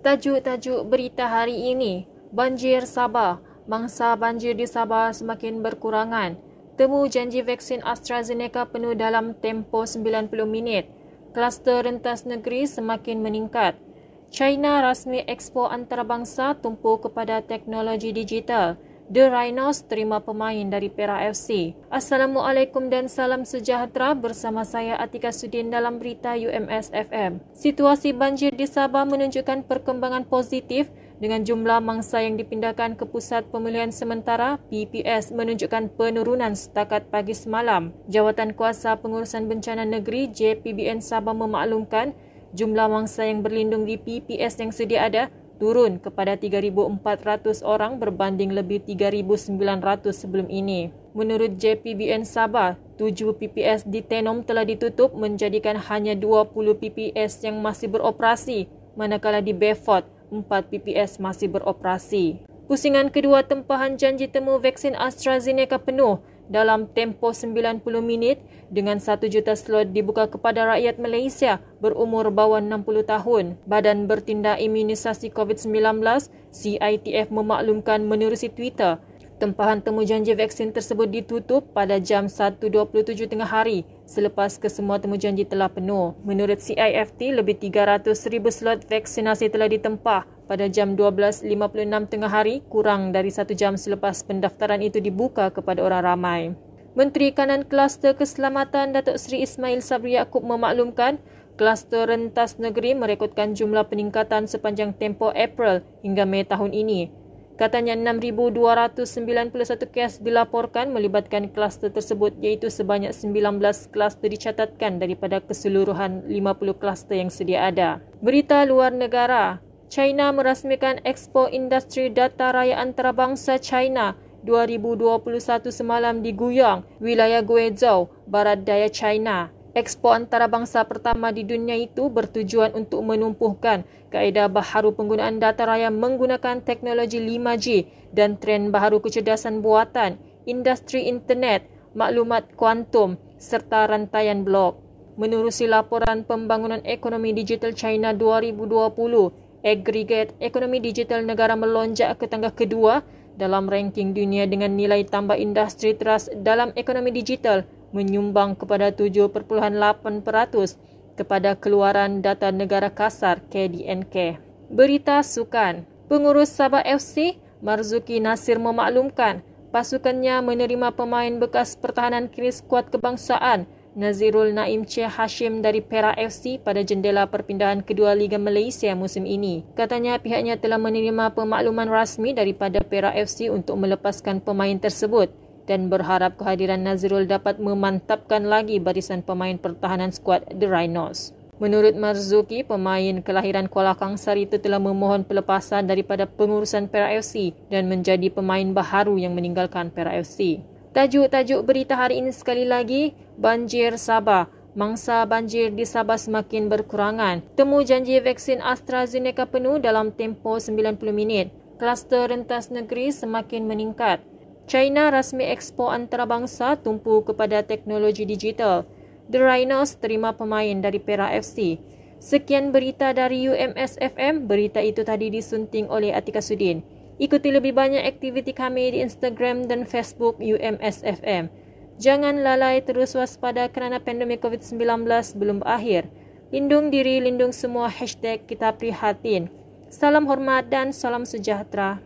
Tajuk-tajuk berita hari ini, banjir Sabah, mangsa banjir di Sabah semakin berkurangan. Temu janji vaksin AstraZeneca penuh dalam tempoh 90 minit. Kluster rentas negeri semakin meningkat. China rasmi expo antarabangsa tumpu kepada teknologi digital. The Rhinos terima pemain dari Perak FC. Assalamualaikum dan salam sejahtera bersama saya Atika Sudin dalam berita UMS FM. Situasi banjir di Sabah menunjukkan perkembangan positif dengan jumlah mangsa yang dipindahkan ke Pusat Pemulihan Sementara PPS menunjukkan penurunan setakat pagi semalam. Jawatan Kuasa Pengurusan Bencana Negeri JPBN Sabah memaklumkan jumlah mangsa yang berlindung di PPS yang sedia ada turun kepada 3,400 orang berbanding lebih 3,900 sebelum ini. Menurut JPBN Sabah, 7 PPS di Tenom telah ditutup menjadikan hanya 20 PPS yang masih beroperasi, manakala di Beaufort, 4 PPS masih beroperasi. Pusingan kedua tempahan janji temu vaksin AstraZeneca penuh dalam tempoh 90 minit dengan 1 juta slot dibuka kepada rakyat Malaysia berumur bawah 60 tahun. Badan Bertindak Imunisasi COVID-19 CITF memaklumkan menerusi Twitter Tempahan temu janji vaksin tersebut ditutup pada jam 1.27 tengah hari selepas kesemua temu janji telah penuh. Menurut CIFT, lebih 300,000 slot vaksinasi telah ditempah pada jam 12.56 tengah hari kurang dari satu jam selepas pendaftaran itu dibuka kepada orang ramai. Menteri Kanan Kluster Keselamatan Datuk Seri Ismail Sabri Yaakob memaklumkan kluster rentas negeri merekodkan jumlah peningkatan sepanjang tempoh April hingga Mei tahun ini. Katanya 6,291 kes dilaporkan melibatkan kluster tersebut iaitu sebanyak 19 kluster dicatatkan daripada keseluruhan 50 kluster yang sedia ada. Berita luar negara, China merasmikan Expo Industri Data Raya Antarabangsa China 2021 semalam di Guyang, wilayah Guizhou, barat daya China. Expo antarabangsa pertama di dunia itu bertujuan untuk menumpuhkan kaedah baharu penggunaan data raya menggunakan teknologi 5G dan tren baharu kecerdasan buatan, industri internet, maklumat kuantum serta rantaian blok. Menerusi laporan Pembangunan Ekonomi Digital China 2020, agregat ekonomi digital negara melonjak ke tangga kedua dalam ranking dunia dengan nilai tambah industri teras dalam ekonomi digital menyumbang kepada 7.8% kepada keluaran data negara kasar KDNK. Berita sukan. Pengurus Sabah FC Marzuki Nasir memaklumkan pasukannya menerima pemain bekas pertahanan kiri skuad kebangsaan Nazirul Naim Che Hashim dari Perak FC pada jendela perpindahan kedua Liga Malaysia musim ini. Katanya pihaknya telah menerima pemakluman rasmi daripada Perak FC untuk melepaskan pemain tersebut dan berharap kehadiran Nazrul dapat memantapkan lagi barisan pemain pertahanan skuad The Rhinos. Menurut Marzuki, pemain kelahiran Kuala Kangsar itu telah memohon pelepasan daripada pengurusan Perak FC dan menjadi pemain baharu yang meninggalkan Perak FC. Tajuk-tajuk berita hari ini sekali lagi, banjir Sabah. Mangsa banjir di Sabah semakin berkurangan. Temu janji vaksin AstraZeneca penuh dalam tempoh 90 minit. Kluster rentas negeri semakin meningkat. China rasmi expo antarabangsa tumpu kepada teknologi digital. The Rhinos terima pemain dari Perak FC. Sekian berita dari UMS FM. Berita itu tadi disunting oleh Atika Sudin. Ikuti lebih banyak aktiviti kami di Instagram dan Facebook UMS FM. Jangan lalai terus waspada kerana pandemik COVID-19 belum berakhir. Lindung diri, lindung semua. Hashtag kita prihatin. Salam hormat dan salam sejahtera.